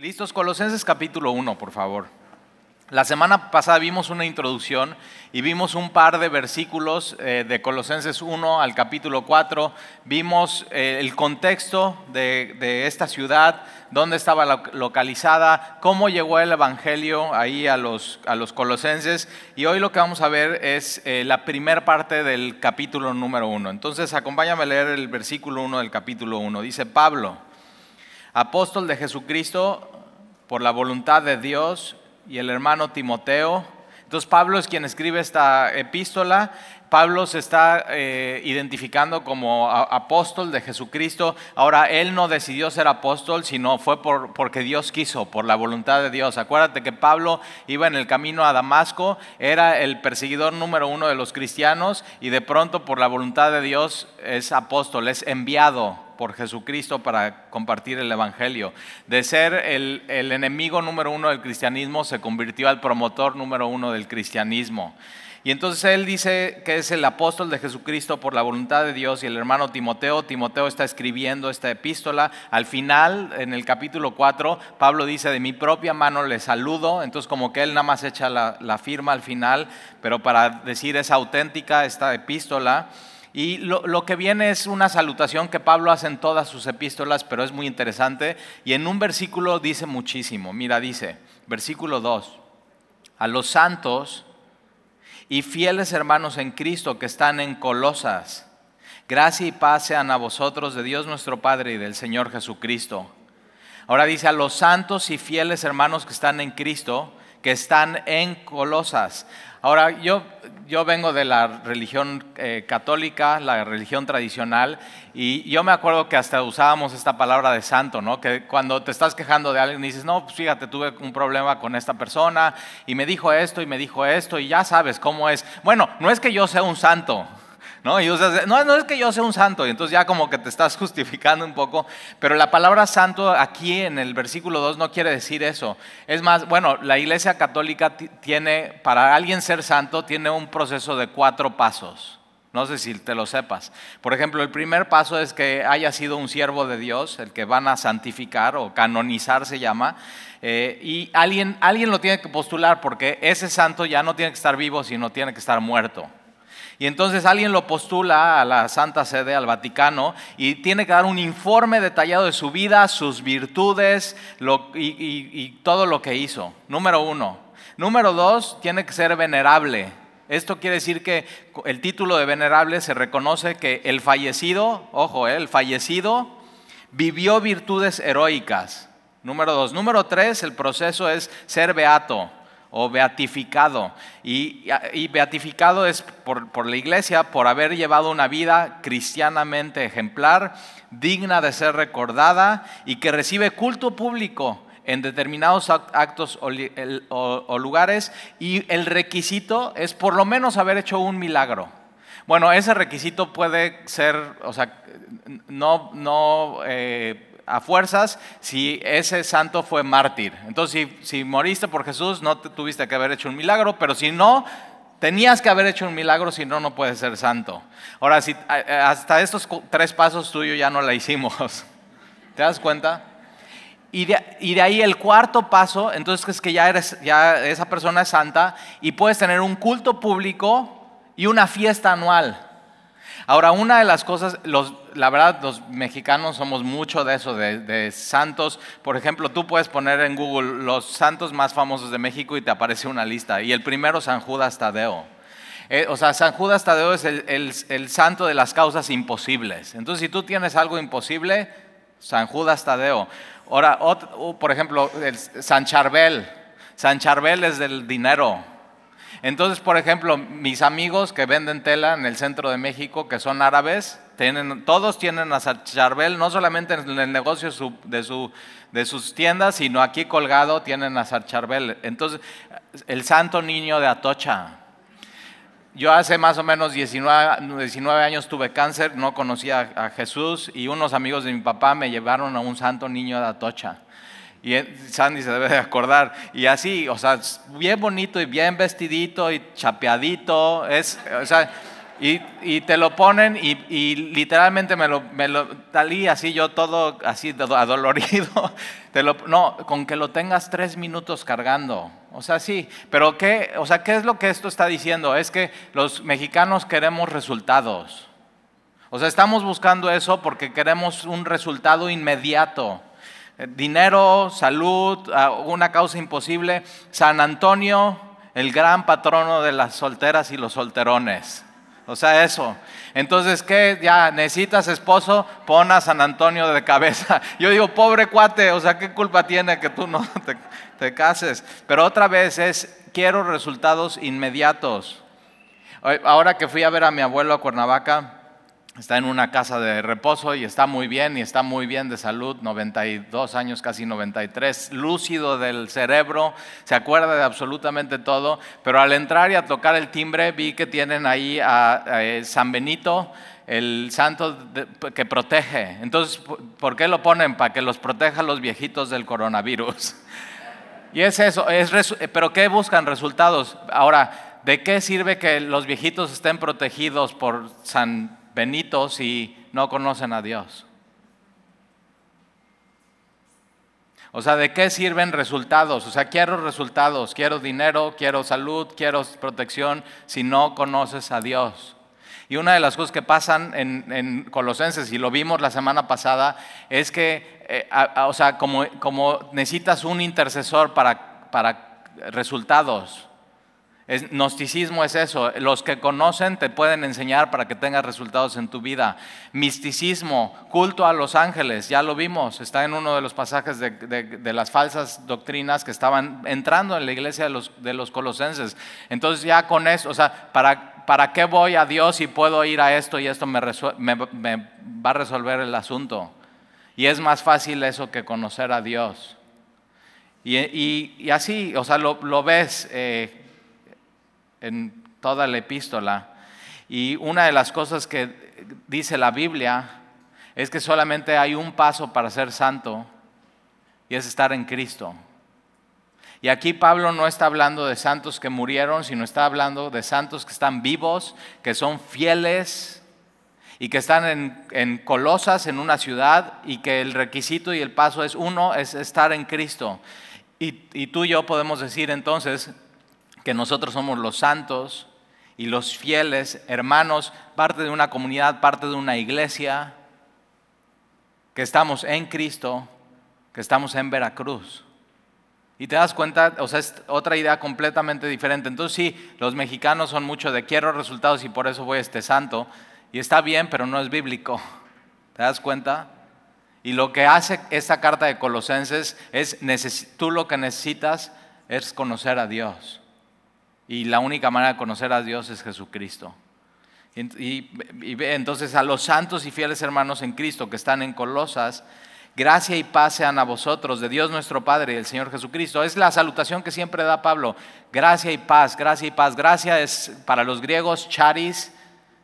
Listos, Colosenses capítulo 1, por favor. La semana pasada vimos una introducción y vimos un par de versículos eh, de Colosenses 1 al capítulo 4. Vimos eh, el contexto de, esta ciudad, dónde estaba localizada, cómo llegó el Evangelio ahí a los, a los colosenses. Y hoy lo que vamos a ver es eh, la primera parte del capítulo número 1. Entonces acompáñame a leer el versículo 1 del capítulo 1. Dice Pablo apóstol de Jesucristo por la voluntad de Dios y el hermano Timoteo. Entonces Pablo es quien escribe esta epístola. Pablo se está eh, identificando como apóstol de Jesucristo. Ahora, él no decidió ser apóstol, sino fue por, porque Dios quiso, por la voluntad de Dios. Acuérdate que Pablo iba en el camino a Damasco, era el perseguidor número uno de los cristianos y de pronto por la voluntad de Dios es apóstol, es enviado por Jesucristo para compartir el Evangelio. De ser el, enemigo número uno del cristianismo, se convirtió al promotor número uno del cristianismo. Y entonces él dice que es el apóstol de Jesucristo por la voluntad de Dios y el hermano Timoteo. Timoteo está escribiendo esta epístola. Al final, en el capítulo 4, Pablo dice, de mi propia mano le saludo. Entonces como que él nada más echa la, firma al final, pero para decir es auténtica esta epístola. Y lo, que viene es una salutación que Pablo hace en todas sus epístolas, pero es muy interesante. Y en un versículo dice muchísimo. Mira, dice, versículo 2, a los santos y fieles hermanos en Cristo que están en Colosas, gracia y paz sean a vosotros de Dios nuestro Padre y del Señor Jesucristo. Ahora dice a los santos y fieles hermanos que están en Cristo, que están en Colosas. Ahora, yo, yo vengo de la religión eh, católica, la religión tradicional, y yo me acuerdo que hasta usábamos esta palabra de santo, ¿no? Que cuando te estás quejando de alguien y dices, no, pues fíjate, tuve un problema con esta persona, y me dijo esto, y me dijo esto, y ya sabes cómo es. Bueno, no es que yo sea un santo, ¿no? Y no, no es que yo sea un santo, y entonces ya como que te estás justificando un poco, pero la palabra santo aquí en el versículo 2 no quiere decir eso. Es más, bueno, la iglesia católica tiene, para alguien ser santo, tiene un proceso de cuatro pasos. No sé si te lo sepas. Por ejemplo, el primer paso es que haya sido un siervo de Dios, el que van a santificar o canonizar se llama, eh, y alguien, alguien lo tiene que postular porque ese santo ya no tiene que estar vivo, sino tiene que estar muerto. Y entonces alguien lo postula a la Santa Sede, al Vaticano, y tiene que dar un informe detallado de su vida, sus virtudes y, todo lo que hizo. Número uno. Número dos, tiene que ser venerable. Esto quiere decir que el título de venerable se reconoce que el fallecido, ojo, eh, el fallecido vivió virtudes heroicas. Número dos. Número tres, el proceso es ser beato o beatificado. Y, beatificado es por, la iglesia por haber llevado una vida cristianamente ejemplar, digna de ser recordada y que recibe culto público en determinados actos o, lugares y el requisito es por lo menos haber hecho un milagro. Bueno, ese requisito puede ser, o sea, no, no eh, a fuerzas si ese santo fue mártir. Entonces, si, moriste por Jesús, no tuviste que haber hecho un milagro, pero si no, tenías que haber hecho un milagro, si no, no puedes ser santo. Ahora, si hasta estos tres pasos tuyos ya no la hicimos, ¿te das cuenta? Y de, y de, ahí el cuarto paso, entonces es que ya, eres, ya esa persona es santa y puedes tener un culto público y una fiesta anual. Ahora, una de las cosas, la verdad, los mexicanos somos mucho de eso, de, santos. Por ejemplo, tú puedes poner en Google los santos más famosos de México y te aparece una lista. Y el primero, San Judas Tadeo. Eh, o sea, San Judas Tadeo es el, santo de las causas imposibles. Entonces, si tú tienes algo imposible, San Judas Tadeo. Ahora, por ejemplo, San Charbel. San Charbel es del dinero. Entonces, por ejemplo, mis amigos que venden tela en el centro de México, que son árabes, tienen, todos tienen a Charbel, no solamente en el negocio de, su, de sus tiendas, sino aquí colgado tienen a Charbel. Entonces, el santo niño de Atocha. Yo hace más o menos 19, 19 años tuve cáncer, no conocía a Jesús y unos amigos de mi papá me llevaron a un santo niño de Atocha. Y Sandy se debe de acordar. Y así, o sea, bien bonito y bien vestidito y chapeadito. Es, o sea, Y, te lo ponen y, literalmente me lo, me talí así yo todo así adolorido. Te lo, no, con que lo tengas tres minutos cargando. O sea, sí, pero ¿qué, o sea, ¿qué es lo que esto está diciendo? Es que los mexicanos queremos resultados. O sea, estamos buscando eso porque queremos un resultado inmediato. Eh, dinero, salud, una causa imposible. San Antonio, el gran patrono de las solteras y los solterones. O sea, eso. Entonces, ¿qué? Ya necesitas esposo, pon a San Antonio de cabeza. Yo digo, pobre cuate, o sea, ¿qué culpa tiene que tú no te, cases? Pero otra vez es, quiero resultados inmediatos. Ahora que fui a ver a mi abuelo a Cuernavaca, está en una casa de reposo y está muy bien y está muy bien de salud, 92 años, casi 93, lúcido del cerebro, se acuerda de absolutamente todo, pero al entrar y a tocar el timbre vi que tienen ahí a, eh, San Benito, el santo que protege. Entonces, ¿por qué lo ponen? Para que los proteja los viejitos del coronavirus. Y es eso, es pero ¿qué buscan resultados? Ahora, ¿de qué sirve que los viejitos estén protegidos por San benitos si no conocen a Dios. O sea, ¿de qué sirven resultados? O sea, quiero resultados, quiero dinero, quiero salud, quiero protección si no conoces a Dios. Y una de las cosas que pasan en, Colosenses, y lo vimos la semana pasada, es que, eh, o sea, como, como necesitas un intercesor para, para resultados, gnosticismo es eso, los que conocen te pueden enseñar para que tengas resultados en tu vida. Misticismo, culto a los ángeles, ya lo vimos, está en uno de los pasajes de, las falsas doctrinas que estaban entrando en la iglesia de los, de los colosenses. Entonces ya con eso, o sea, ¿para, ¿para qué voy a Dios y puedo ir a esto y esto me, va a resolver el asunto? Y es más fácil eso que conocer a Dios. Y, así, o sea, lo, ves. Eh, en toda la epístola. Y una de las cosas que dice la Biblia es que solamente hay un paso para ser santo y es estar en Cristo. Y aquí Pablo no está hablando de santos que murieron, sino está hablando de santos que están vivos, que son fieles y que están en, Colosas, en una ciudad, y que el requisito y el paso es uno, es estar en Cristo. Y, y tú y yo podemos decir entonces, que nosotros somos los santos y los fieles, hermanos, parte de una comunidad, parte de una iglesia, que estamos en Cristo, que estamos en Veracruz. Y te das cuenta, o sea, es otra idea completamente diferente. Entonces sí, los mexicanos son mucho de quiero resultados y por eso voy a este santo. Y está bien, pero no es bíblico. ¿Te das cuenta? Y lo que hace esta carta de Colosenses es, tú lo que necesitas es conocer a Dios. Y la única manera de conocer a Dios es Jesucristo. Y, entonces a los santos y fieles hermanos en Cristo que están en Colosas, gracia y paz sean a vosotros, de Dios nuestro Padre y del Señor Jesucristo. Es la salutación que siempre da Pablo. Gracia y paz, gracia y paz. Gracia es para los griegos charis,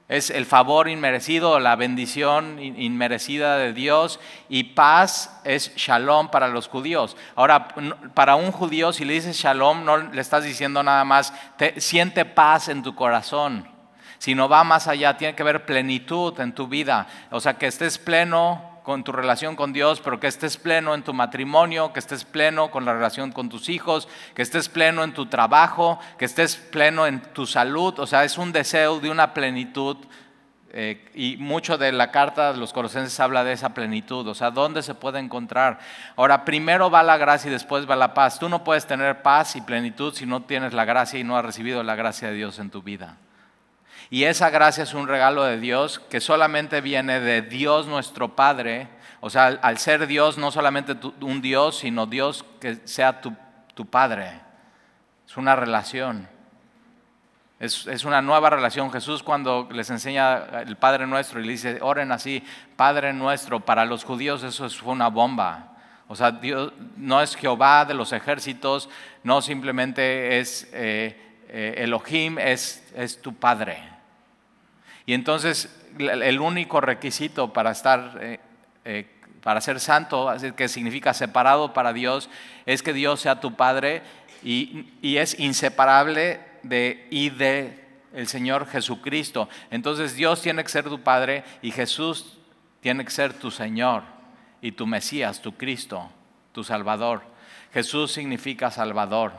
es el favor inmerecido, la bendición inmerecida de Dios y paz es shalom para los judíos. Ahora, para un judío, si le dices shalom, no le estás diciendo nada más, te, siente paz en tu corazón, sino va más allá, tiene que haber plenitud en tu vida. O sea, que estés pleno con tu relación con Dios, pero que estés pleno en tu matrimonio, que estés pleno con la relación con tus hijos, que estés pleno en tu trabajo, que estés pleno en tu salud. O sea, es un deseo de una plenitud. Eh, y mucho de la carta de los colosenses habla de esa plenitud, o sea, ¿dónde se puede encontrar? Ahora, primero va la gracia y después va la paz. Tú no puedes tener paz y plenitud si no tienes la gracia y no has recibido la gracia de Dios en tu vida. Y esa gracia es un regalo de Dios que solamente viene de Dios nuestro Padre. O sea, al, ser Dios, no solamente un Dios, sino Dios que sea tu, Padre. Es una relación. Es, es, una nueva relación. Jesús cuando les enseña el Padre Nuestro y le dice, oren así, Padre Nuestro, para los judíos eso fue una bomba. O sea, Dios no es Jehová de los ejércitos, no simplemente es eh, eh, Elohim, es, es tu Padre. Y entonces el único requisito para estar, eh, eh, para ser santo, que significa separado para Dios, es que Dios sea tu Padre y, es inseparable de y de el Señor Jesucristo. Entonces Dios tiene que ser tu Padre y Jesús tiene que ser tu Señor y tu Mesías, tu Cristo, tu Salvador. Jesús significa Salvador.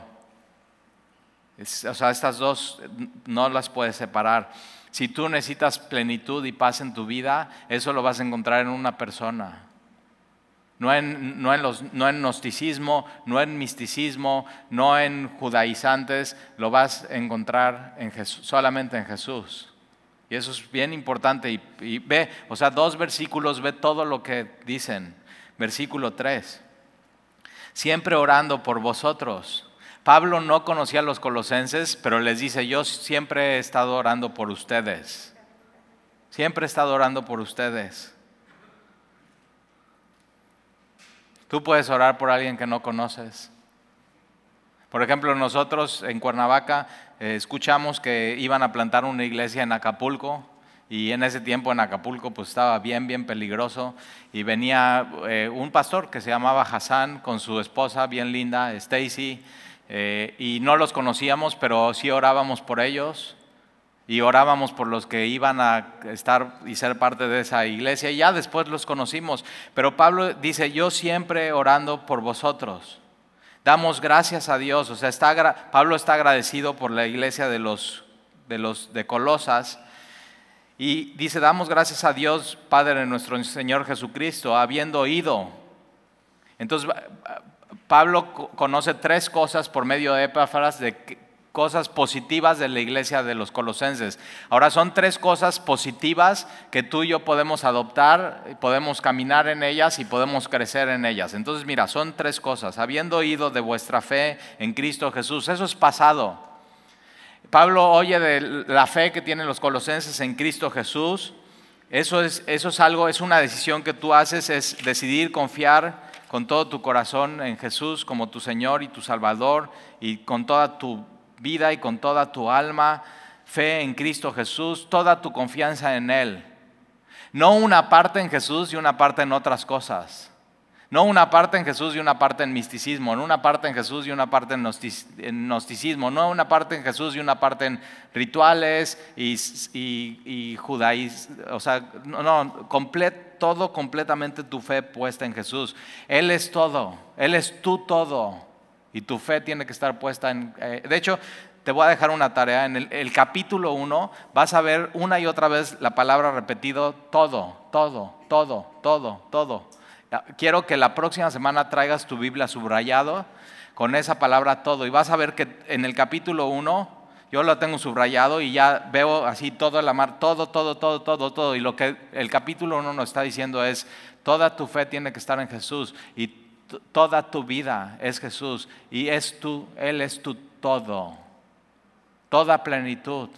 o sea, estas dos no las puedes separar. Si tú necesitas plenitud y paz en tu vida, eso lo vas a encontrar en una persona. No en, no, en los, no en, gnosticismo, no en misticismo, no en judaizantes, lo vas a encontrar solamente en Jesús. Y eso es bien importante. Y, y, ve, o sea, dos versículos, ve todo lo que dicen. Versículo 3. Siempre orando por vosotros. Pablo no conocía a los colosenses, pero les dice, yo siempre he estado orando por ustedes. Siempre he estado orando por ustedes. Tú puedes orar por alguien que no conoces. Por ejemplo, nosotros en Cuernavaca eh, escuchamos que iban a plantar una iglesia en Acapulco y en ese tiempo en Acapulco pues estaba bien, bien peligroso y venía eh, un pastor que se llamaba Hassan con su esposa bien linda, Stacy, eh, y no los conocíamos, pero sí orábamos por ellos y orábamos por los que iban a estar y ser parte de esa iglesia. Y ya después los conocimos. Pero Pablo dice, yo siempre orando por vosotros. Damos gracias a Dios. O sea, está, Pablo está agradecido por la iglesia de los de, los, de Colosas. Y dice, damos gracias a Dios, Padre de nuestro Señor Jesucristo, habiendo oído. Entonces, Pablo conoce tres cosas por medio de Epáfras de cosas positivas de la iglesia de los colosenses. Ahora son tres cosas positivas que tú y yo podemos adoptar, podemos caminar en ellas y podemos crecer en ellas. Entonces mira, son tres cosas. Habiendo oído de vuestra fe en Cristo Jesús, eso es pasado. Pablo oye de la fe que tienen los colosenses en Cristo Jesús. Eso es, eso es algo, es una decisión que tú haces, es decidir confiar con todo tu corazón en Jesús como tu Señor y tu Salvador y con toda tu vida y con toda tu alma, fe en Cristo Jesús, toda tu confianza en Él. No una parte en Jesús y una parte en otras cosas. No una parte en Jesús y una parte en misticismo, no una parte en Jesús y una parte en gnosticismo, no una parte en Jesús y una parte en rituales y, y, judaísmo. O sea, no, no todo completamente tu fe puesta en Jesús. Él es todo, Él es tú todo. Y tu fe tiene que estar puesta en... Eh, de hecho, te voy a dejar una tarea. En el, capítulo 1 vas a ver una y otra vez la palabra repetido, todo, todo, todo, todo, todo. Quiero que la próxima semana traigas tu Biblia subrayado con esa palabra todo. Y vas a ver que en el capítulo 1 yo lo tengo subrayado y ya veo así todo el amar, todo, todo, todo, todo, todo. Y lo que el capítulo 1 nos está diciendo es, toda tu fe tiene que estar en Jesús y toda tu vida es Jesús y es tu, Él es tu todo, toda plenitud,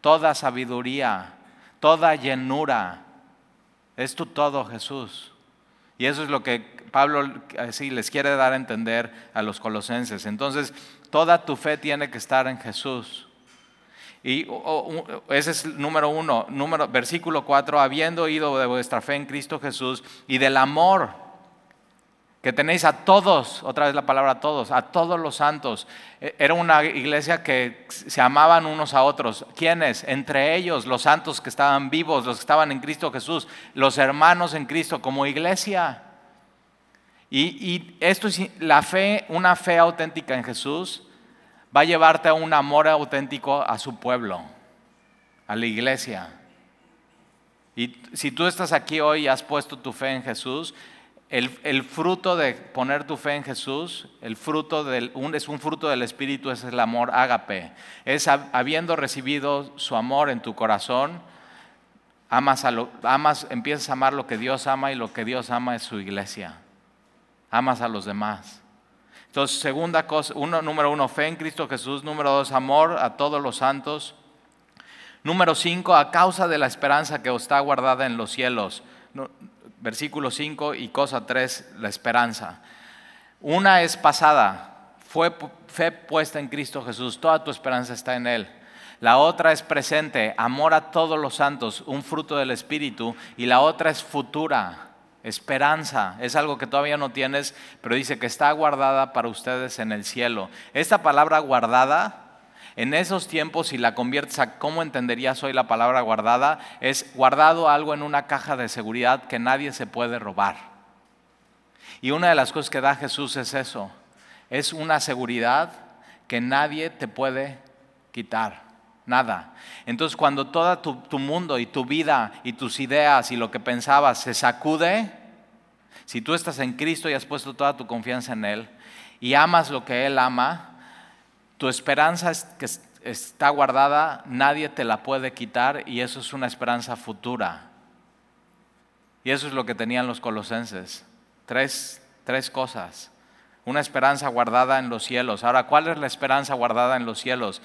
toda sabiduría, toda llenura, es tu todo Jesús. Y eso es lo que Pablo así les quiere dar a entender a los colosenses. Entonces, toda tu fe tiene que estar en Jesús. Y ese es el número uno, número, versículo cuatro, habiendo oído de vuestra fe en Cristo Jesús y del amor que tenéis a todos, otra vez la palabra todos, a todos los santos. E, era una iglesia que se amaban unos a otros. ¿Quiénes? Entre ellos, los santos que estaban vivos, los que estaban en Cristo Jesús, los hermanos en Cristo como iglesia. Y, esto es la fe, una fe auténtica en Jesús, va a llevarte a un amor auténtico a su pueblo, a la iglesia. Y si tú estás aquí hoy y has puesto tu fe en Jesús, el, fruto de poner tu fe en Jesús, el fruto del, es un fruto del Espíritu, es el amor ágape. Es habiendo recibido su amor en tu corazón, amas, a lo, amas, empiezas a amar lo que Dios ama y lo que Dios ama es su iglesia. Amas a los demás. Entonces, segunda cosa, uno, número uno, fe en Cristo Jesús. Número dos, amor a todos los santos. Número cinco, a causa de la esperanza que está guardada en los cielos versículo 5 y cosa 3, la esperanza. Una es pasada, fue fe puesta en Cristo Jesús, toda tu esperanza está en Él. La otra es presente, amor a todos los santos, un fruto del Espíritu. Y la otra es futura, esperanza. Es algo que todavía no tienes, pero dice que está guardada para ustedes en el cielo. Esta palabra guardada En esos tiempos, si la conviertes a cómo entenderías hoy la palabra guardada, es guardado algo en una caja de seguridad que nadie se puede robar. Y una de las cosas que da Jesús es eso, es una seguridad que nadie te puede quitar, nada. Entonces cuando todo tu, mundo y tu vida y tus ideas y lo que pensabas se sacude, si tú estás en Cristo y has puesto toda tu confianza en Él y amas lo que Él ama, tu esperanza es que está guardada, nadie te la puede quitar y eso es una esperanza futura. Y eso es lo que tenían los colosenses. Tres, tres cosas. Una esperanza guardada en los cielos. Ahora, ¿cuál es la esperanza guardada en los cielos?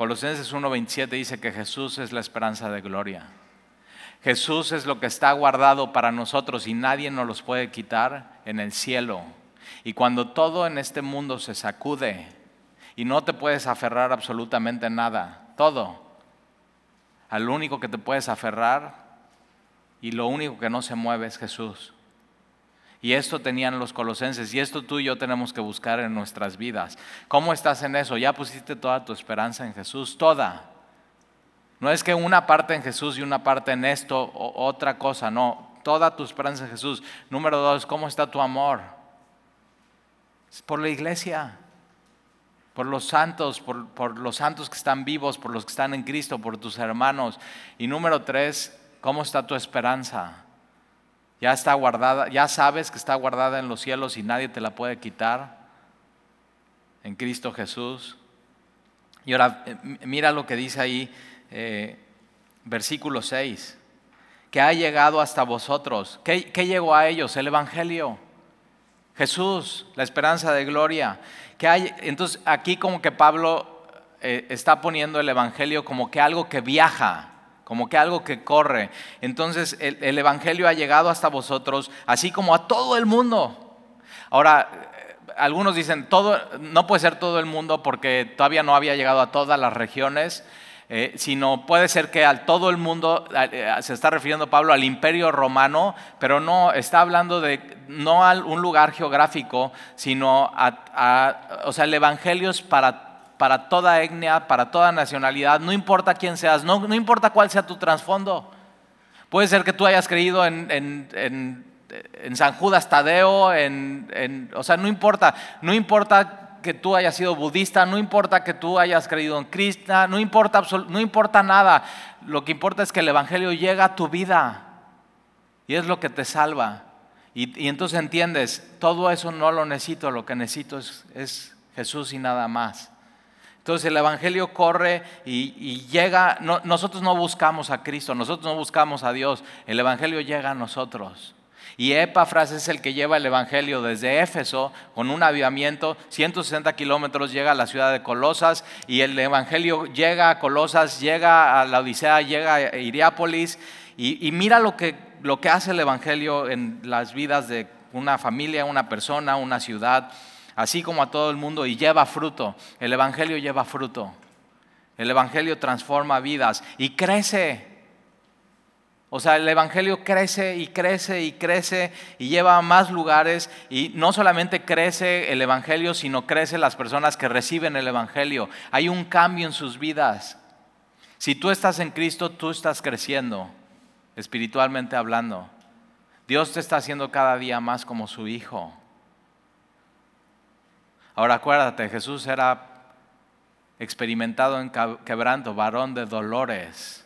Colosenses 1.27 dice que Jesús es la esperanza de gloria. Jesús es lo que está guardado para nosotros y nadie nos los puede quitar en el cielo. Y cuando todo en este mundo se sacude, y no te puedes aferrar absolutamente nada, todo. Al único que te puedes aferrar y lo único que no se mueve es Jesús. Y esto tenían los colosenses y esto tú y yo tenemos que buscar en nuestras vidas. ¿Cómo estás en eso? ¿Ya pusiste toda tu esperanza en Jesús? Toda. No es que una parte en Jesús y una parte en esto o otra cosa, no. Toda tu esperanza en Jesús. Número dos, ¿cómo está tu amor? Es por la iglesia por los santos, por, los santos que están vivos, por los que están en Cristo, por tus hermanos. Y número tres, ¿cómo está tu esperanza? Ya está guardada, ya sabes que está guardada en los cielos y nadie te la puede quitar en Cristo Jesús. Y ahora eh, mira lo que dice ahí, eh, versículo 6, que ha llegado hasta vosotros. ¿Qué, ¿Qué llegó a ellos? El Evangelio. Jesús, la esperanza de gloria hay, entonces aquí como que Pablo eh, está poniendo el Evangelio como que algo que viaja, como que algo que corre. Entonces el, el Evangelio ha llegado hasta vosotros, así como a todo el mundo. Ahora, eh, algunos dicen, todo, no puede ser todo el mundo porque todavía no había llegado a todas las regiones. Eh, sino puede ser que al todo el mundo, eh, se está refiriendo Pablo al imperio romano, pero no, está hablando de no a un lugar geográfico, sino a, o sea, el Evangelio es para, para toda etnia, para toda nacionalidad, no importa quién seas, no, no importa cuál sea tu trasfondo. Puede ser que tú hayas creído en, en, San Judas Tadeo, en, o sea, no importa, no importa que tú hayas sido budista, no importa que tú hayas creído en Cristo, no importa, no importa nada. Lo que importa es que el Evangelio llega a tu vida y es lo que te salva. Y, entonces entiendes, todo eso no lo necesito, lo que necesito es, Jesús y nada más. Entonces el Evangelio corre y, llega, nosotros no buscamos a Cristo, nosotros no buscamos a Dios, el Evangelio llega a nosotros. Y Epafras es el que lleva el Evangelio desde Éfeso con un avivamiento, 160 kilómetros llega a la ciudad de Colosas y el Evangelio llega a Colosas, llega a la Odisea, llega a Iriápolis y, mira lo que, lo que hace el Evangelio en las vidas de una familia, una persona, una ciudad, así como a todo el mundo y lleva fruto. El Evangelio lleva fruto. El Evangelio transforma vidas y crece. O sea, el Evangelio crece y crece y crece y lleva a más lugares y no solamente crece el Evangelio, sino crece las personas que reciben el Evangelio. Hay un cambio en sus vidas. Si tú estás en Cristo, tú estás creciendo, espiritualmente hablando. Dios te está haciendo cada día más como su Hijo. Ahora acuérdate, Jesús era experimentado en quebranto, varón de dolores.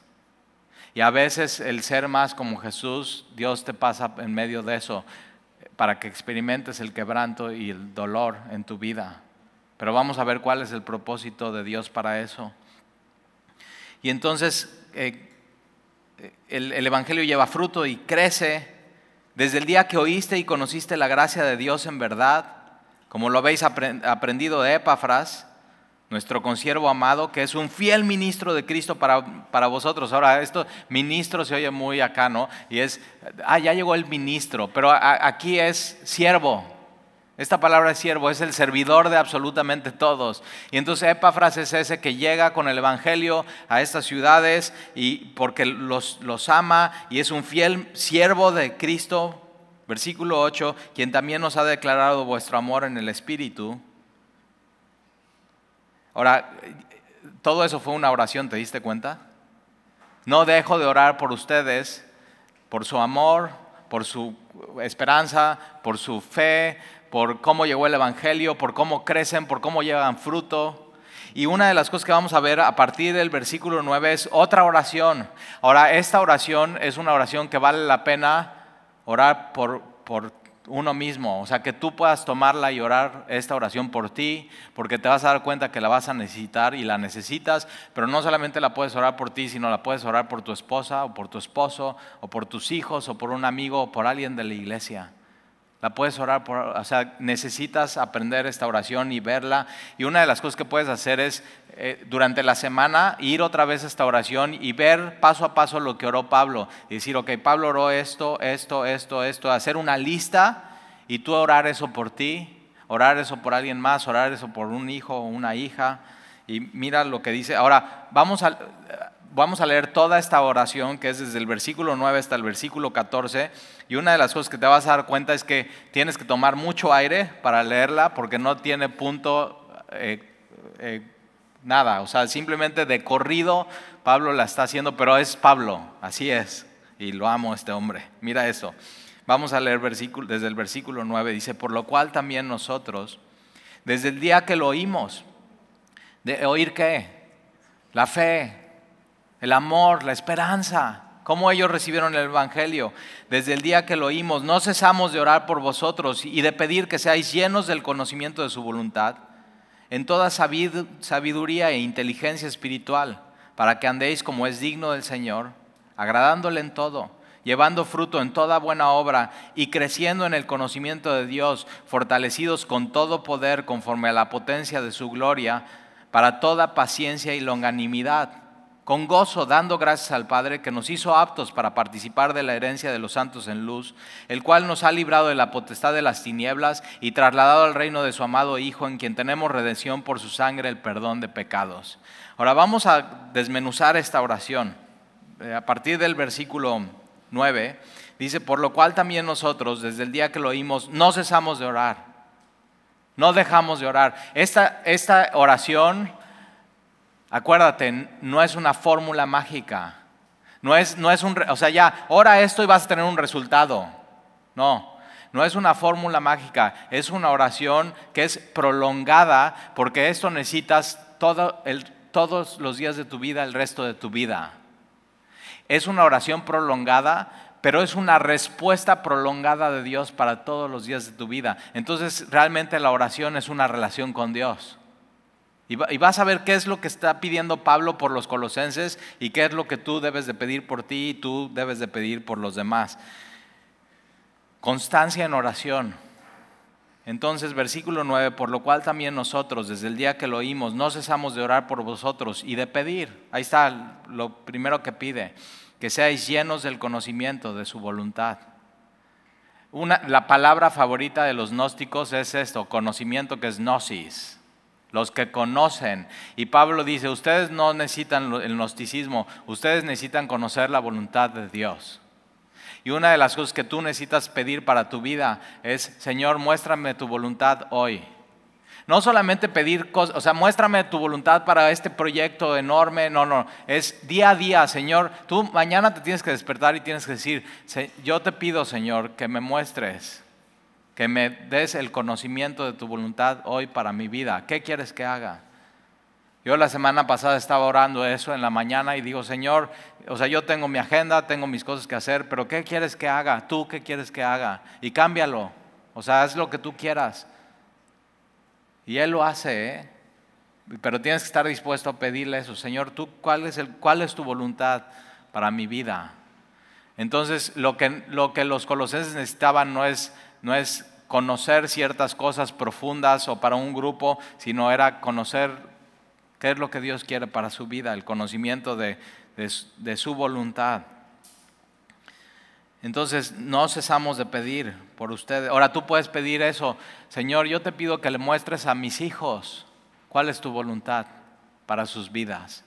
Y a veces el ser más como Jesús, Dios te pasa en medio de eso para que experimentes el quebranto y el dolor en tu vida. Pero vamos a ver cuál es el propósito de Dios para eso. Y entonces eh, el, el Evangelio lleva fruto y crece desde el día que oíste y conociste la gracia de Dios en verdad, como lo habéis aprendido de Epafras nuestro consiervo amado, que es un fiel ministro de Cristo para, para, vosotros. Ahora, esto, ministro se oye muy acá, ¿no? Y es, ah, ya llegó el ministro, pero aquí es siervo. Esta palabra es siervo, es el servidor de absolutamente todos. Y entonces Epafras es ese que llega con el Evangelio a estas ciudades y porque los, los ama y es un fiel siervo de Cristo. Versículo 8, quien también nos ha declarado vuestro amor en el Espíritu Ahora, todo eso fue una oración, ¿te diste cuenta? No dejo de orar por ustedes, por su amor, por su esperanza, por su fe, por cómo llegó el Evangelio, por cómo crecen, por cómo llevan fruto. Y una de las cosas que vamos a ver a partir del versículo 9 es otra oración. Ahora, esta oración es una oración que vale la pena orar por, por uno mismo, o sea, que tú puedas tomarla y orar esta oración por ti, porque te vas a dar cuenta que la vas a necesitar y la necesitas, pero no solamente la puedes orar por ti, sino la puedes orar por tu esposa o por tu esposo o por tus hijos o por un amigo o por alguien de la iglesia. La puedes orar por, o sea, necesitas aprender esta oración y verla. Y una de las cosas que puedes hacer es eh, durante la semana ir otra vez a esta oración y ver paso a paso lo que oró Pablo. Y decir, ok, Pablo oró esto, esto, esto, esto. Hacer una lista y tú orar eso por ti, orar eso por alguien más, orar eso por un hijo o una hija. Y mira lo que dice. Ahora, vamos a, vamos a leer toda esta oración que es desde el versículo 9 hasta el versículo 14 y una de las cosas que te vas a dar cuenta es que tienes que tomar mucho aire para leerla porque no tiene punto eh, eh, nada, o sea, simplemente de corrido Pablo la está haciendo, pero es Pablo, así es, y lo amo este hombre. Mira eso. Vamos a leer versículo, desde el versículo 9, dice, por lo cual también nosotros, desde el día que lo oímos, de oír qué? La fe, el amor, la esperanza, cómo ellos recibieron el Evangelio. Desde el día que lo oímos, no cesamos de orar por vosotros y de pedir que seáis llenos del conocimiento de su voluntad, en toda sabiduría e inteligencia espiritual, para que andéis como es digno del Señor, agradándole en todo, llevando fruto en toda buena obra y creciendo en el conocimiento de Dios, fortalecidos con todo poder conforme a la potencia de su gloria, para toda paciencia y longanimidad con gozo dando gracias al Padre que nos hizo aptos para participar de la herencia de los santos en luz, el cual nos ha librado de la potestad de las tinieblas y trasladado al reino de su amado Hijo, en quien tenemos redención por su sangre, el perdón de pecados. Ahora vamos a desmenuzar esta oración. Eh, a partir del versículo 9, dice, por lo cual también nosotros, desde el día que lo oímos, no cesamos de orar. No dejamos de orar. Esta, esta oración Acuérdate, no es una fórmula mágica. No es, no es un, o sea, ya, ora esto y vas a tener un resultado. No, no es una fórmula mágica, es una oración que es prolongada porque esto necesitas todo el, todos los días de tu vida, el resto de tu vida. Es una oración prolongada, pero es una respuesta prolongada de Dios para todos los días de tu vida. Entonces, realmente la oración es una relación con Dios. Y vas a ver qué es lo que está pidiendo Pablo por los colosenses y qué es lo que tú debes de pedir por ti y tú debes de pedir por los demás. Constancia en oración. Entonces, versículo 9, por lo cual también nosotros, desde el día que lo oímos, no cesamos de orar por vosotros y de pedir. Ahí está lo primero que pide, que seáis llenos del conocimiento de su voluntad. Una, la palabra favorita de los gnósticos es esto, conocimiento que es gnosis los que conocen. Y Pablo dice, ustedes no necesitan el gnosticismo, ustedes necesitan conocer la voluntad de Dios. Y una de las cosas que tú necesitas pedir para tu vida es, Señor, muéstrame tu voluntad hoy. No solamente pedir cosas, o sea, muéstrame tu voluntad para este proyecto enorme, no, no, es día a día, Señor. Tú mañana te tienes que despertar y tienes que decir, yo te pido, Señor, que me muestres que me des el conocimiento de tu voluntad hoy para mi vida. ¿Qué quieres que haga? Yo la semana pasada estaba orando eso en la mañana y digo, Señor, o sea, yo tengo mi agenda, tengo mis cosas que hacer, pero ¿qué quieres que haga? ¿Tú qué quieres que haga? Y cámbialo. O sea, haz lo que tú quieras. Y Él lo hace, ¿eh? Pero tienes que estar dispuesto a pedirle eso. Señor, ¿tú cuál es, el, cuál es tu voluntad para mi vida? Entonces, lo que, lo que los colosenses necesitaban no es no es conocer ciertas cosas profundas o para un grupo, sino era conocer qué es lo que Dios quiere para su vida, el conocimiento de, su voluntad. Entonces, no cesamos de pedir por ustedes. Ahora tú puedes pedir eso, Señor, yo te pido que le muestres a mis hijos cuál es tu voluntad para sus vidas.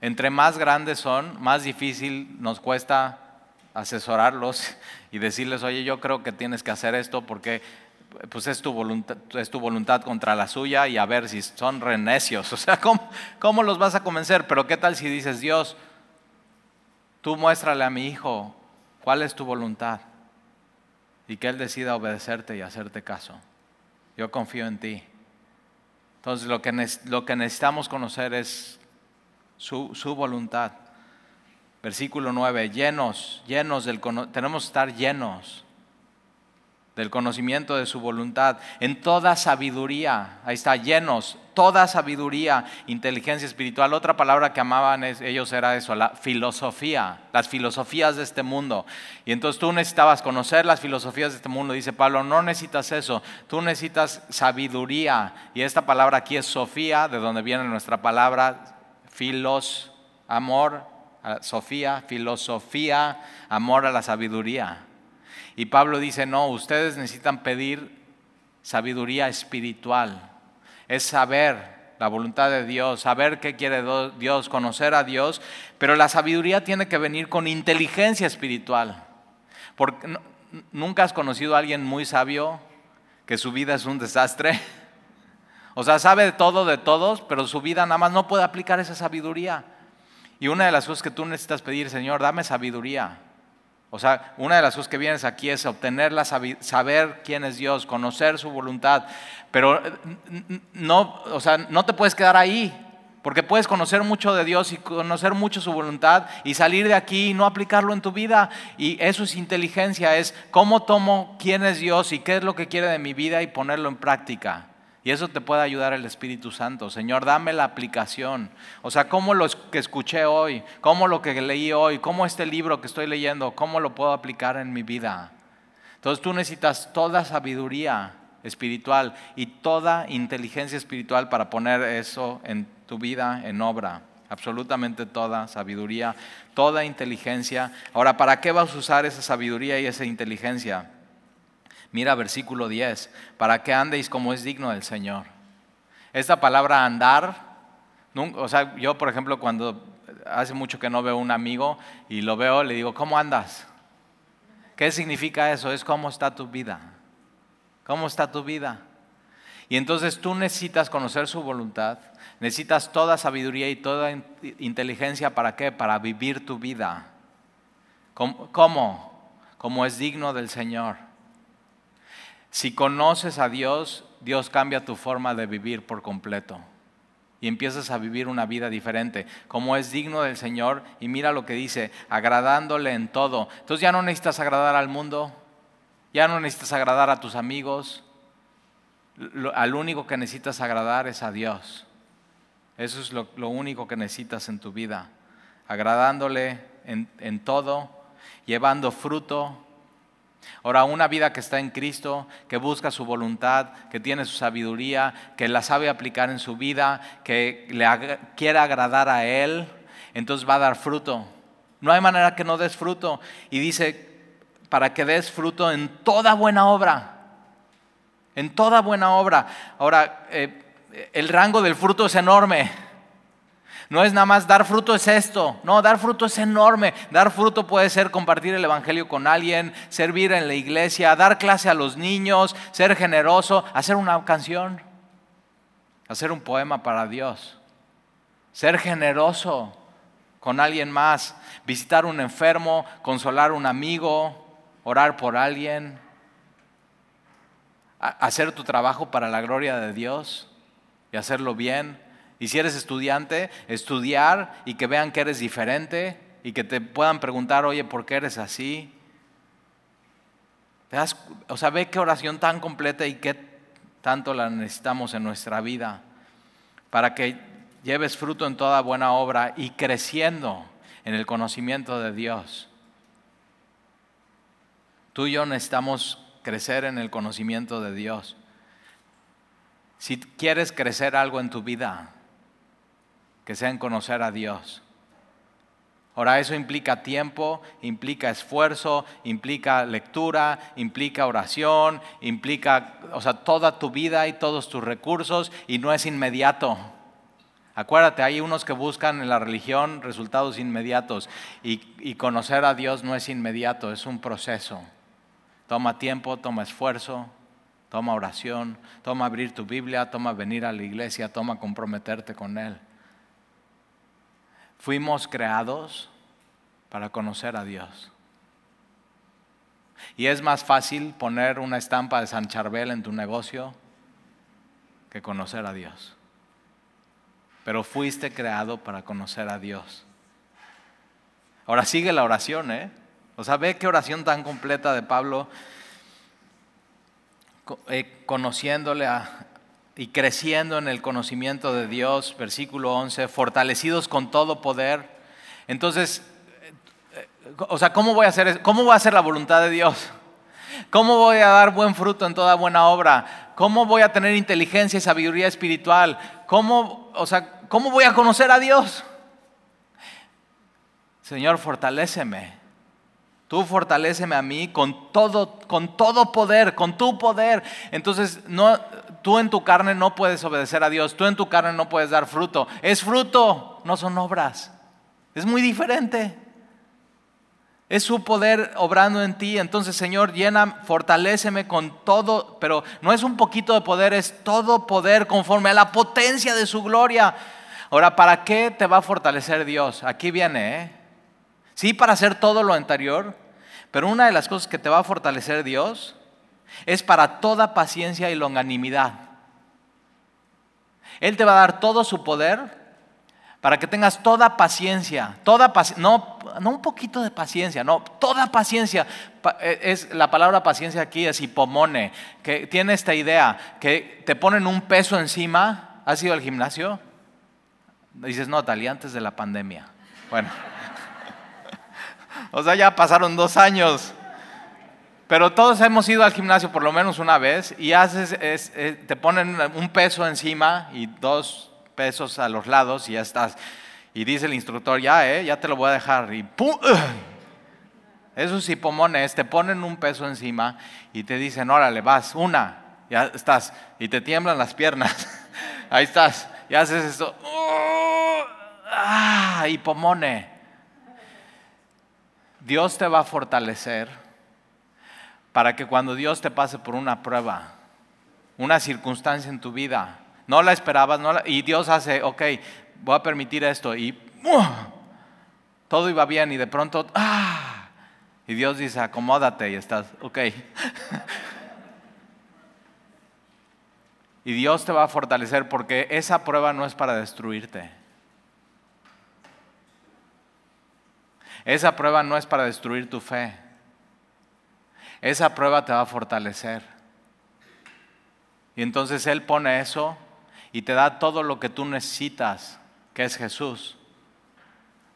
Entre más grandes son, más difícil nos cuesta asesorarlos y decirles, oye, yo creo que tienes que hacer esto porque pues es tu, voluntad, es tu voluntad contra la suya y a ver si son renecios. O sea, ¿cómo, ¿cómo los vas a convencer? Pero ¿qué tal si dices, Dios, tú muéstrale a mi hijo cuál es tu voluntad y que él decida obedecerte y hacerte caso? Yo confío en ti. Entonces lo que, lo que necesitamos conocer es su, su voluntad. Versículo 9, llenos, llenos del tenemos que estar llenos del conocimiento de su voluntad, en toda sabiduría, ahí está, llenos, toda sabiduría, inteligencia espiritual. Otra palabra que amaban ellos era eso, la filosofía, las filosofías de este mundo. Y entonces tú necesitabas conocer las filosofías de este mundo, dice Pablo, no necesitas eso, tú necesitas sabiduría. Y esta palabra aquí es Sofía, de donde viene nuestra palabra filos, amor, Sofía, filosofía, amor a la sabiduría. Y Pablo dice, no, ustedes necesitan pedir sabiduría espiritual. Es saber la voluntad de Dios, saber qué quiere Dios, conocer a Dios, pero la sabiduría tiene que venir con inteligencia espiritual. Porque nunca has conocido a alguien muy sabio que su vida es un desastre. O sea, sabe todo de todos, pero su vida nada más no puede aplicar esa sabiduría. Y una de las cosas que tú necesitas pedir, Señor, dame sabiduría. O sea, una de las cosas que vienes aquí es obtener la saber quién es Dios, conocer su voluntad. Pero no, o sea, no te puedes quedar ahí, porque puedes conocer mucho de Dios y conocer mucho su voluntad y salir de aquí y no aplicarlo en tu vida. Y eso es inteligencia, es cómo tomo quién es Dios y qué es lo que quiere de mi vida y ponerlo en práctica. Y eso te puede ayudar el Espíritu Santo. Señor, dame la aplicación. O sea, cómo lo que escuché hoy, cómo lo que leí hoy, cómo este libro que estoy leyendo, cómo lo puedo aplicar en mi vida. Entonces tú necesitas toda sabiduría espiritual y toda inteligencia espiritual para poner eso en tu vida en obra. Absolutamente toda sabiduría, toda inteligencia. Ahora, ¿para qué vas a usar esa sabiduría y esa inteligencia? Mira versículo 10, para que andéis como es digno del Señor. Esta palabra andar, o sea, yo por ejemplo cuando hace mucho que no veo un amigo y lo veo, le digo, ¿cómo andas? ¿Qué significa eso? Es cómo está tu vida. ¿Cómo está tu vida? Y entonces tú necesitas conocer su voluntad, necesitas toda sabiduría y toda inteligencia para qué? Para vivir tu vida. ¿Cómo? Como es digno del Señor. Si conoces a Dios, Dios cambia tu forma de vivir por completo. Y empiezas a vivir una vida diferente, como es digno del Señor. Y mira lo que dice, agradándole en todo. Entonces ya no necesitas agradar al mundo, ya no necesitas agradar a tus amigos. al único que necesitas agradar es a Dios. Eso es lo, único que necesitas en tu vida. Agradándole en todo, llevando fruto Ahora, una vida que está en Cristo, que busca su voluntad, que tiene su sabiduría, que la sabe aplicar en su vida, que le quiera agradar a Él, entonces va a dar fruto. No hay manera que no des fruto. Y dice, para que des fruto en toda buena obra. En toda buena obra. Ahora, eh, el rango del fruto es enorme. No es nada más dar fruto es esto, no, dar fruto es enorme. Dar fruto puede ser compartir el Evangelio con alguien, servir en la iglesia, dar clase a los niños, ser generoso, hacer una canción, hacer un poema para Dios, ser generoso con alguien más, visitar un enfermo, consolar a un amigo, orar por alguien, hacer tu trabajo para la gloria de Dios y hacerlo bien y si eres estudiante, estudiar y que vean que eres diferente y que te puedan preguntar, oye, ¿por qué eres así? O sea, ve qué oración tan completa y qué tanto la necesitamos en nuestra vida para que lleves fruto en toda buena obra y creciendo en el conocimiento de Dios. Tú y yo necesitamos crecer en el conocimiento de Dios. Si quieres crecer algo en tu vida, que sea en conocer a Dios. Ahora, eso implica tiempo, implica esfuerzo, implica lectura, implica oración, implica, o sea, toda tu vida y todos tus recursos y no es inmediato. Acuérdate, hay unos que buscan en la religión resultados inmediatos y, y conocer a Dios no es inmediato, es un proceso. Toma tiempo, toma esfuerzo. toma oración, toma abrir tu Biblia, toma venir a la iglesia, toma comprometerte con Él. Fuimos creados para conocer a Dios. Y es más fácil poner una estampa de San Charbel en tu negocio que conocer a Dios. Pero fuiste creado para conocer a Dios. Ahora sigue la oración, ¿eh? O sea, ve qué oración tan completa de Pablo, eh, conociéndole y creciendo en el conocimiento de Dios, versículo 11, fortalecidos con todo poder. Entonces, eh, o sea, ¿cómo voy a hacer, cómo voy a hacer la voluntad de Dios? ¿Cómo voy a dar buen fruto en toda buena obra? ¿Cómo voy a tener inteligencia y sabiduría espiritual? ¿Cómo, o sea, ¿cómo voy a conocer a Dios? Señor, fortaléceme. Tú fortaléceme a mí con todo, con todo poder, con tu poder. Entonces, no, tú en tu carne no puedes obedecer a Dios, tú en tu carne no puedes dar fruto. Es fruto, no son obras. Es muy diferente. Es su poder obrando en ti. Entonces, Señor, llena, fortaléceme con todo, pero no es un poquito de poder, es todo poder conforme a la potencia de su gloria. Ahora, ¿para qué te va a fortalecer Dios? Aquí viene, ¿eh? Sí, para hacer todo lo anterior, pero una de las cosas que te va a fortalecer Dios es para toda paciencia y longanimidad. Él te va a dar todo su poder para que tengas toda paciencia, toda no, no un poquito de paciencia, no, toda paciencia. E, es, la palabra paciencia aquí es hipomone, que tiene esta idea, que te ponen un peso encima. ¿Has ido al gimnasio? Dices, no, Talía, antes de la pandemia. Bueno. O sea, ya pasaron dos años. Pero todos hemos ido al gimnasio por lo menos una vez y haces, eh, te ponen un peso encima y dos pesos a los lados y ya estás. Y dice el instructor, ya, eh, ya te lo voy a dejar. Y ¡pum! Esos hipomones te ponen un peso encima y te dicen, órale, vas, una, ya estás. Y te tiemblan las piernas. Ahí estás. Y haces esto. ¡Ah! Hipomone. Dios te va a fortalecer para que cuando Dios te pase por una prueba, una circunstancia en tu vida, no la esperabas, y Dios hace, ok, voy a permitir esto, y todo iba bien, y de pronto, ¡ah! Y Dios dice, acomódate, y estás, ok. y Dios te va a fortalecer porque esa prueba no es para destruirte. Esa prueba no es para destruir tu fe. Esa prueba te va a fortalecer. Y entonces Él pone eso y te da todo lo que tú necesitas, que es Jesús,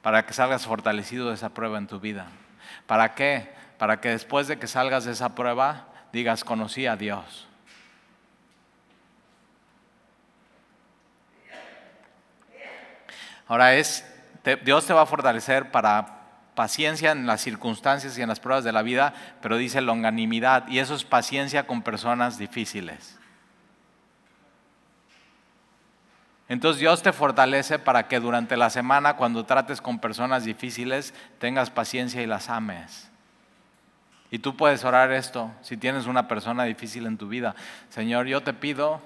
para que salgas fortalecido de esa prueba en tu vida. ¿Para qué? Para que después de que salgas de esa prueba digas, conocí a Dios. Ahora es, Dios te va a fortalecer para paciencia en las circunstancias y en las pruebas de la vida, pero dice longanimidad, y eso es paciencia con personas difíciles. Entonces Dios te fortalece para que durante la semana, cuando trates con personas difíciles, tengas paciencia y las ames. Y tú puedes orar esto si tienes una persona difícil en tu vida. Señor, yo te pido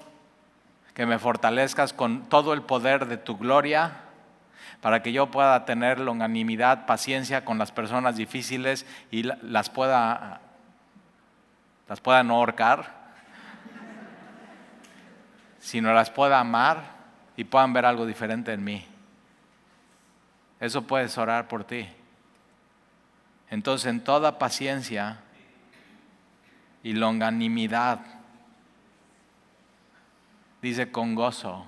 que me fortalezcas con todo el poder de tu gloria para que yo pueda tener longanimidad, paciencia con las personas difíciles y las pueda, las pueda no ahorcar, sino las pueda amar y puedan ver algo diferente en mí. Eso puedes orar por ti. Entonces, en toda paciencia y longanimidad, dice con gozo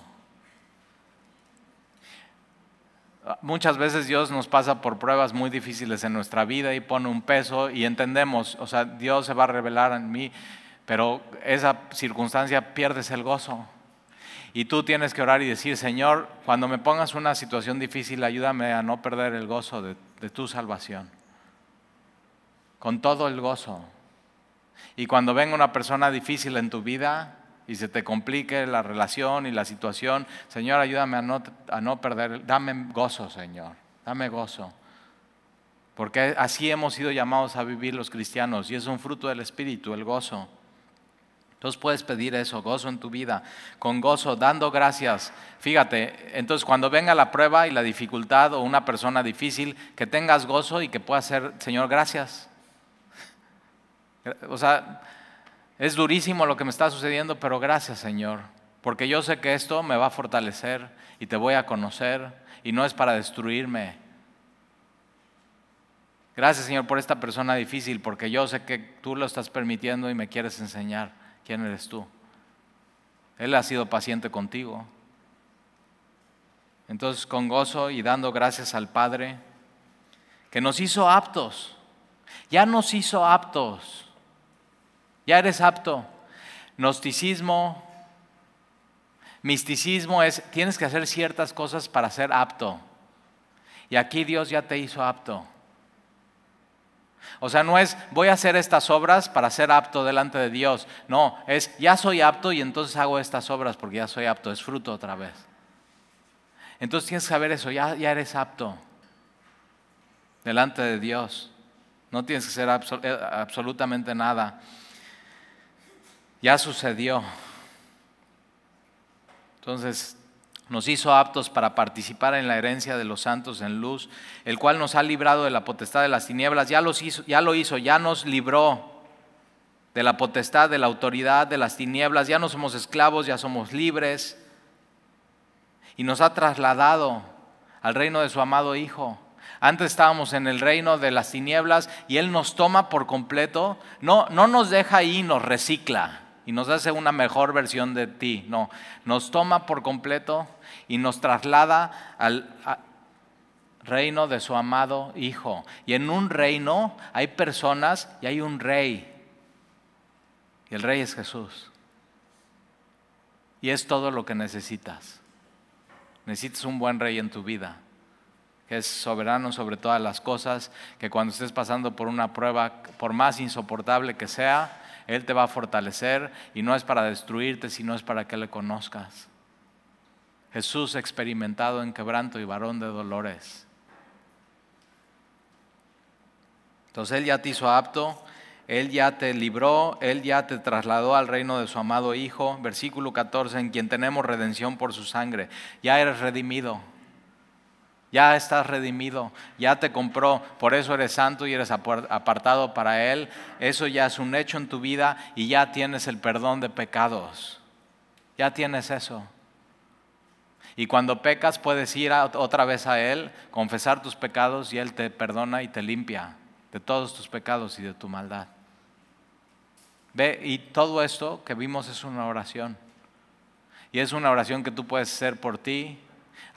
Muchas veces Dios nos pasa por pruebas muy difíciles en nuestra vida y pone un peso y entendemos, o sea, Dios se va a revelar en mí, pero esa circunstancia pierdes el gozo. Y tú tienes que orar y decir, Señor, cuando me pongas una situación difícil, ayúdame a no perder el gozo de, de tu salvación. Con todo el gozo. Y cuando venga una persona difícil en tu vida, y se te complique la relación y la situación, Señor, ayúdame a no, a no perder, dame gozo, Señor, dame gozo. Porque así hemos sido llamados a vivir los cristianos y es un fruto del Espíritu, el gozo. Entonces puedes pedir eso, gozo en tu vida, con gozo, dando gracias. Fíjate, entonces cuando venga la prueba y la dificultad o una persona difícil, que tengas gozo y que puedas ser, Señor, gracias. O sea, es durísimo lo que me está sucediendo, pero gracias, Señor, porque yo sé que esto me va a fortalecer y te voy a conocer y no es para destruirme. Gracias, Señor, por esta persona difícil, porque yo sé que tú lo estás permitiendo y me quieres enseñar. ¿Quién eres tú? Él ha sido paciente contigo. Entonces, con gozo y dando gracias al Padre, que nos hizo aptos, ya nos hizo aptos, ya eres apto. Gnosticismo, misticismo es, tienes que hacer ciertas cosas para ser apto. Y aquí Dios ya te hizo apto. O sea, no es voy a hacer estas obras para ser apto delante de Dios. No, es ya soy apto y entonces hago estas obras porque ya soy apto. Es fruto otra vez. Entonces tienes que saber eso, ya, ya eres apto delante de Dios. No tienes que hacer eh, absolutamente nada. Ya sucedió. Entonces, nos hizo aptos para participar en la herencia de los santos en luz, el cual nos ha librado de la potestad de las tinieblas, ya, lo hizo, ya nos libró de la potestad, de la autoridad de las tinieblas, ya no somos esclavos, ya somos libres, y nos ha trasladado al reino de su amado Hijo. Antes estábamos en el reino de las tinieblas y Él nos toma por completo, no, no nos deja ahí, nos recicla y nos hace una mejor versión de ti, no, nos toma por completo y nos traslada al reino de su amado Hijo. Y en un reino hay personas y hay un rey. Y el rey es Jesús. Y es todo lo que necesitas. Necesitas un buen rey en tu vida, que es soberano sobre todas las cosas, que cuando estés pasando por una prueba, por más insoportable que sea, Él te va a fortalecer y no es para destruirte, sino es para que le conozcas. Jesús experimentado en quebranto y varón de dolores. Entonces Él ya te hizo apto, Él ya te libró, Él ya te trasladó al reino de su amado Hijo. Versículo 14, en quien tenemos redención por su sangre. Ya eres redimido, ya estás redimido, ya te compró, por eso eres santo y eres apartado para Él. Eso ya es un hecho en tu vida y ya tienes el perdón de pecados. Ya tienes eso. Y cuando pecas puedes ir otra vez a Él, confesar tus pecados y Él te perdona y te limpia de todos tus pecados y de tu maldad. Ve, y todo esto que vimos es una oración. Y es una oración que tú puedes hacer por ti,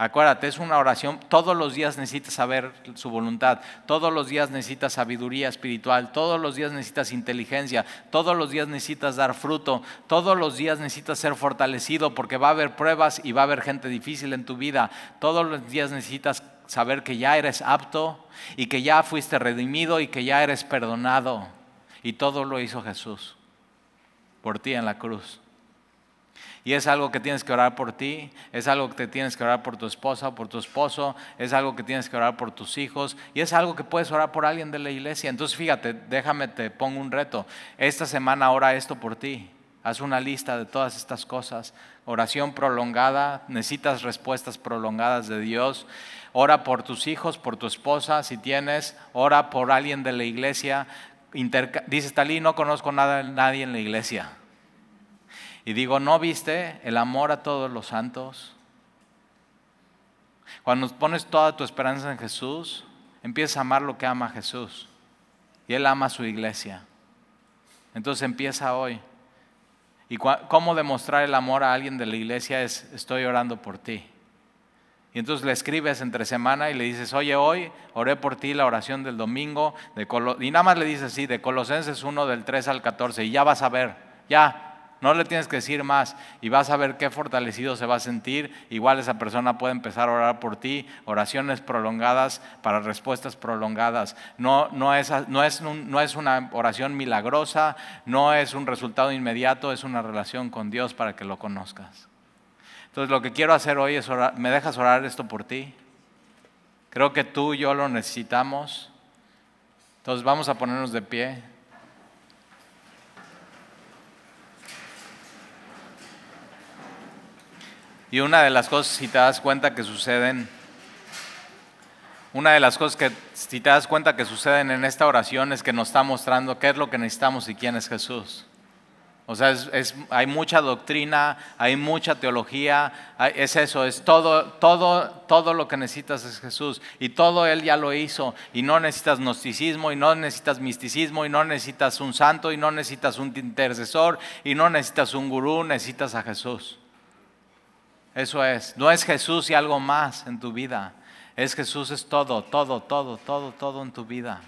Acuérdate, es una oración, todos los días necesitas saber su voluntad, todos los días necesitas sabiduría espiritual, todos los días necesitas inteligencia, todos los días necesitas dar fruto, todos los días necesitas ser fortalecido porque va a haber pruebas y va a haber gente difícil en tu vida, todos los días necesitas saber que ya eres apto y que ya fuiste redimido y que ya eres perdonado. Y todo lo hizo Jesús por ti en la cruz. Y es algo que tienes que orar por ti, es algo que tienes que orar por tu esposa, por tu esposo, es algo que tienes que orar por tus hijos y es algo que puedes orar por alguien de la iglesia. Entonces fíjate, déjame, te pongo un reto. Esta semana ora esto por ti. Haz una lista de todas estas cosas. Oración prolongada, necesitas respuestas prolongadas de Dios. Ora por tus hijos, por tu esposa, si tienes. Ora por alguien de la iglesia. Dice Talí, no conozco nada, nadie en la iglesia. Y digo, ¿no viste el amor a todos los santos? Cuando pones toda tu esperanza en Jesús, empiezas a amar lo que ama Jesús. Y Él ama a su iglesia. Entonces empieza hoy. ¿Y cómo demostrar el amor a alguien de la iglesia? Es, estoy orando por ti. Y entonces le escribes entre semana y le dices, oye, hoy oré por ti la oración del domingo, de y nada más le dices así, de Colosenses 1 del 3 al 14, y ya vas a ver, ya, no le tienes que decir más y vas a ver qué fortalecido se va a sentir. Igual esa persona puede empezar a orar por ti, oraciones prolongadas para respuestas prolongadas. No, no, es, no, es, no es una oración milagrosa, no es un resultado inmediato, es una relación con Dios para que lo conozcas. Entonces lo que quiero hacer hoy es orar, ¿me dejas orar esto por ti? Creo que tú y yo lo necesitamos. Entonces vamos a ponernos de pie. Y una de las cosas, si te das cuenta que suceden, una de las cosas que, si te das cuenta que suceden en esta oración es que nos está mostrando qué es lo que necesitamos y quién es Jesús. O sea, hay mucha doctrina, hay mucha teología, es eso, es todo, todo, todo lo que necesitas es Jesús. Y todo Él ya lo hizo. Y no necesitas gnosticismo, y no necesitas misticismo, y no necesitas un santo, y no necesitas un intercesor, y no necesitas un gurú, necesitas a Jesús. Eso es. No es Jesús y algo más en tu vida. Es Jesús, es todo, todo, todo, todo, todo en tu vida.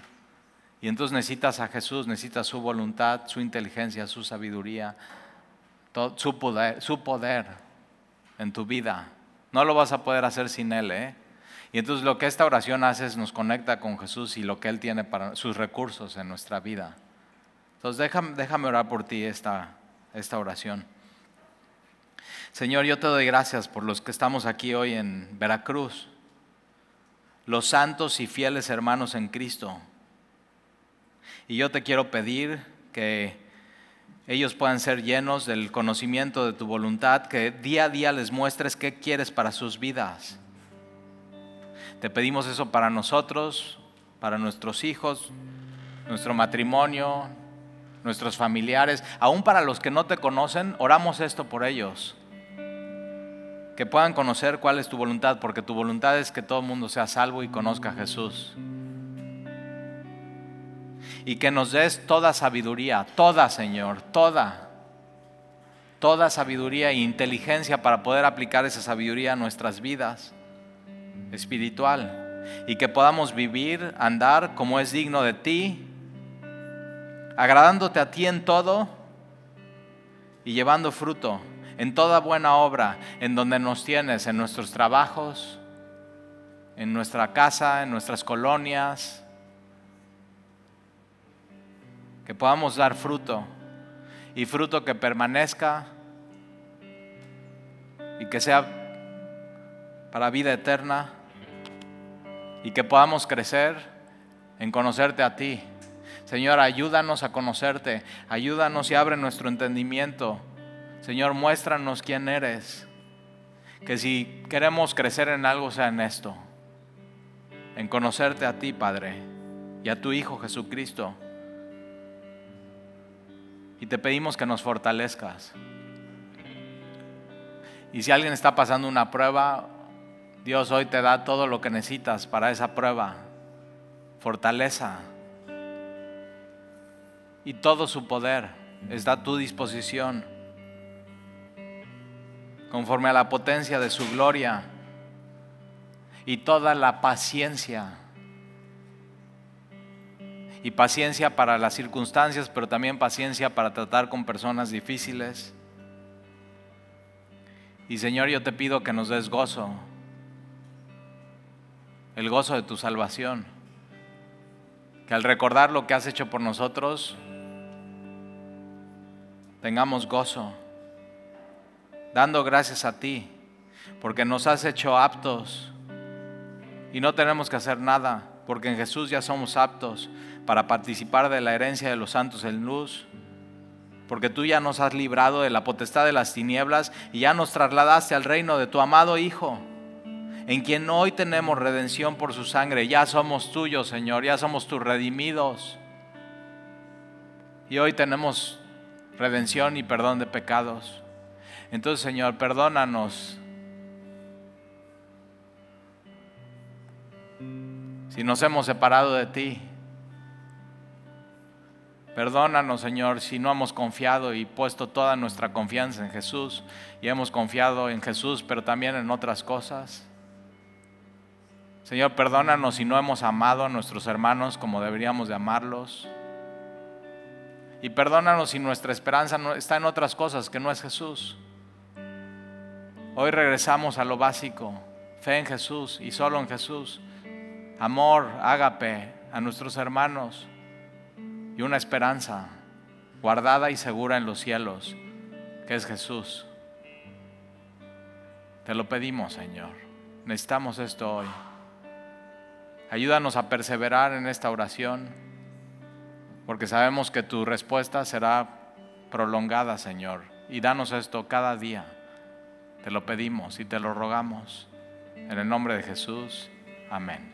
Y entonces necesitas a Jesús, necesitas su voluntad, su inteligencia, su sabiduría, su, poder, su poder en tu vida. No lo vas a poder hacer sin Él. ¿eh? Y entonces lo que esta oración hace es nos conecta con Jesús y lo que Él tiene para sus recursos en nuestra vida. Entonces déjame, déjame orar por ti esta, esta oración. Señor, yo te doy gracias por los que estamos aquí hoy en Veracruz, los santos y fieles hermanos en Cristo. Y yo te quiero pedir que ellos puedan ser llenos del conocimiento de tu voluntad, que día a día les muestres qué quieres para sus vidas. Te pedimos eso para nosotros, para nuestros hijos, nuestro matrimonio, nuestros familiares, aún para los que no te conocen, oramos esto por ellos que puedan conocer cuál es tu voluntad, porque tu voluntad es que todo el mundo sea salvo y conozca a Jesús. Y que nos des toda sabiduría, toda Señor, toda, toda sabiduría e inteligencia para poder aplicar esa sabiduría a nuestras vidas espiritual. Y que podamos vivir, andar como es digno de ti, agradándote a ti en todo y llevando fruto en toda buena obra, en donde nos tienes, en nuestros trabajos, en nuestra casa, en nuestras colonias, que podamos dar fruto y fruto que permanezca y que sea para vida eterna y que podamos crecer en conocerte a ti. Señor, ayúdanos a conocerte, ayúdanos y abre nuestro entendimiento Señor, muéstranos quién eres. Que si queremos crecer en algo sea en esto. En conocerte a ti, Padre, y a tu Hijo Jesucristo. Y te pedimos que nos fortalezcas. Y si alguien está pasando una prueba, Dios hoy te da todo lo que necesitas para esa prueba. Fortaleza. Y todo su poder está a tu disposición conforme a la potencia de su gloria y toda la paciencia. Y paciencia para las circunstancias, pero también paciencia para tratar con personas difíciles. Y Señor, yo te pido que nos des gozo, el gozo de tu salvación. Que al recordar lo que has hecho por nosotros, tengamos gozo dando gracias a ti, porque nos has hecho aptos y no tenemos que hacer nada, porque en Jesús ya somos aptos para participar de la herencia de los santos en luz, porque tú ya nos has librado de la potestad de las tinieblas y ya nos trasladaste al reino de tu amado Hijo, en quien hoy tenemos redención por su sangre, ya somos tuyos, Señor, ya somos tus redimidos. Y hoy tenemos redención y perdón de pecados. Entonces, Señor, perdónanos. Si nos hemos separado de ti. Perdónanos, Señor, si no hemos confiado y puesto toda nuestra confianza en Jesús. Y hemos confiado en Jesús, pero también en otras cosas. Señor, perdónanos si no hemos amado a nuestros hermanos como deberíamos de amarlos. Y perdónanos si nuestra esperanza está en otras cosas que no es Jesús. Hoy regresamos a lo básico, fe en Jesús y solo en Jesús, amor, ágape a nuestros hermanos y una esperanza guardada y segura en los cielos, que es Jesús. Te lo pedimos, Señor. Necesitamos esto hoy. Ayúdanos a perseverar en esta oración, porque sabemos que tu respuesta será prolongada, Señor. Y danos esto cada día Te lo pedimos y te lo rogamos. En el nombre de Jesús. Amén.